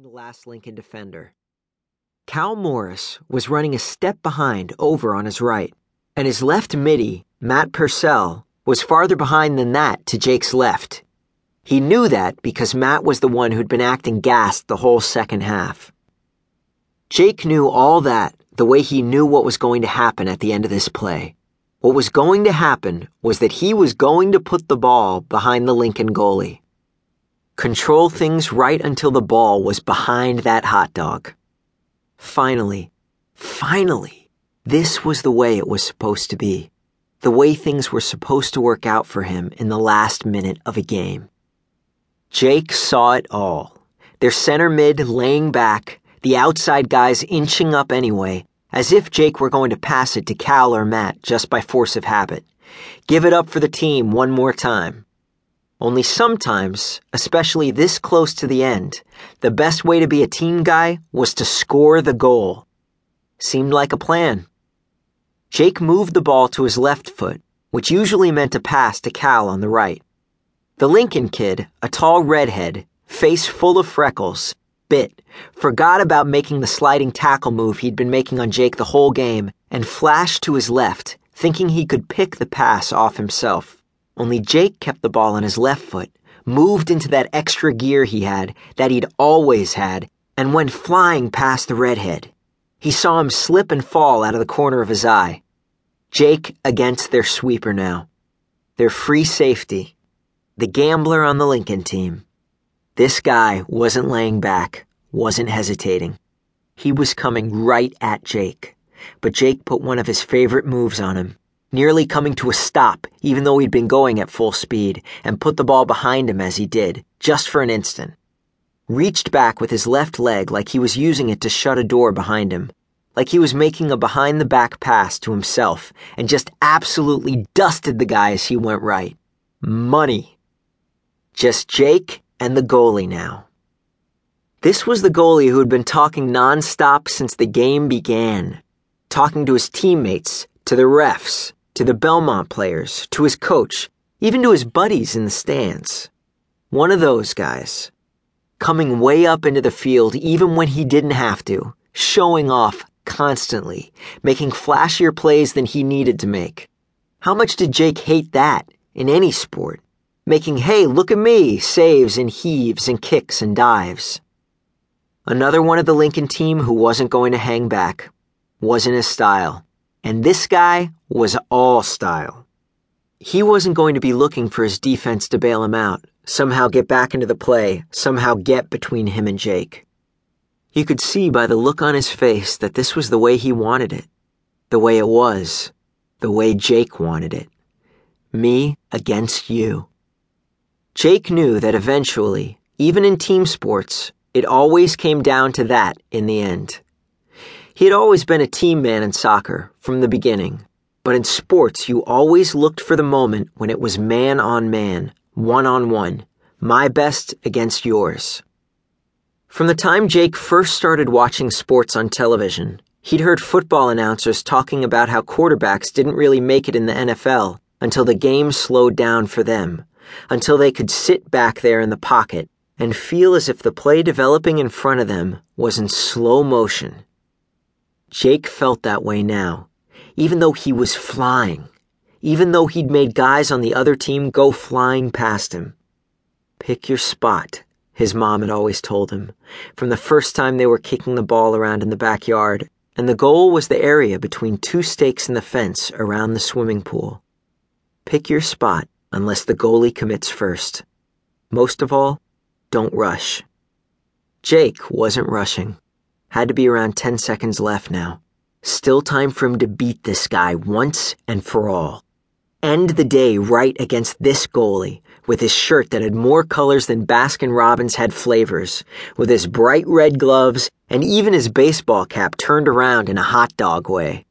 behind the last Lincoln defender. Cal Morris was running a step behind over on his right, and his left midi, Matt Purcell, was farther behind than that to Jake's left. He knew that because Matt was the one who'd been acting gassed the whole second half. Jake knew all that the way he knew what was going to happen at the end of this play. What was going to happen was that he was going to put the ball behind the Lincoln goalie. Control things right until the ball was behind that hot dog. Finally, finally, this was the way it was supposed to be. The way things were supposed to work out for him in the last minute of a game. Jake saw it all. Their center mid laying back, the outside guys inching up anyway, as if Jake were going to pass it to Cal or Matt just by force of habit. Give it up for the team one more time. Only sometimes, especially this close to the end, the best way to be a team guy was to score the goal. Seemed like a plan. Jake moved the ball to his left foot, which usually meant a pass to Cal on the right. The Lincoln kid, a tall redhead, face full of freckles, bit, forgot about making the sliding tackle move he'd been making on Jake the whole game, and flashed to his left, thinking he could pick the pass off himself. Only Jake kept the ball on his left foot, moved into that extra gear he had, that he'd always had, and went flying past the redhead. He saw him slip and fall out of the corner of his eye. Jake against their sweeper now. Their free safety. The gambler on the Lincoln team. This guy wasn't laying back, wasn't hesitating. He was coming right at Jake. But Jake put one of his favorite moves on him nearly coming to a stop even though he'd been going at full speed, and put the ball behind him as he did, just for an instant. Reached back with his left leg like he was using it to shut a door behind him, like he was making a behind the back pass to himself, and just absolutely dusted the guy as he went right. Money. Just Jake and the goalie now. This was the goalie who had been talking nonstop since the game began, talking to his teammates, to the refs, to the Belmont players, to his coach, even to his buddies in the stands. One of those guys. Coming way up into the field even when he didn't have to, showing off constantly, making flashier plays than he needed to make. How much did Jake hate that in any sport? Making, hey, look at me, saves and heaves and kicks and dives. Another one of the Lincoln team who wasn't going to hang back. Wasn't his style. And this guy was all style. He wasn't going to be looking for his defense to bail him out, somehow get back into the play, somehow get between him and Jake. You could see by the look on his face that this was the way he wanted it, the way it was, the way Jake wanted it. Me against you. Jake knew that eventually, even in team sports, it always came down to that in the end. He had always been a team man in soccer from the beginning, but in sports, you always looked for the moment when it was man on man, one on one, my best against yours. From the time Jake first started watching sports on television, he'd heard football announcers talking about how quarterbacks didn't really make it in the NFL until the game slowed down for them, until they could sit back there in the pocket and feel as if the play developing in front of them was in slow motion Jake felt that way now, even though he was flying, even though he'd made guys on the other team go flying past him. Pick your spot, his mom had always told him, from the first time they were kicking the ball around in the backyard, and the goal was the area between two stakes in the fence around the swimming pool. Pick your spot unless the goalie commits first. Most of all, don't rush. Jake wasn't rushing. Had to be around 10 seconds left now. Still time for him to beat this guy once and for all. End the day right against this goalie, with his shirt that had more colors than Baskin Robbins had flavors, with his bright red gloves, and even his baseball cap turned around in a hot dog way.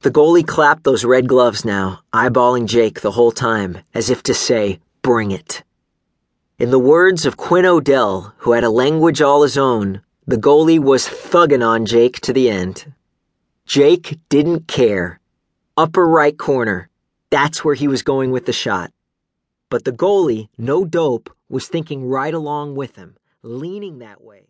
The goalie clapped those red gloves now, eyeballing Jake the whole time, as if to say, Bring it. In the words of Quinn Odell, who had a language all his own, the goalie was thugging on Jake to the end. Jake didn't care. Upper right corner. That's where he was going with the shot. But the goalie, no dope, was thinking right along with him, leaning that way.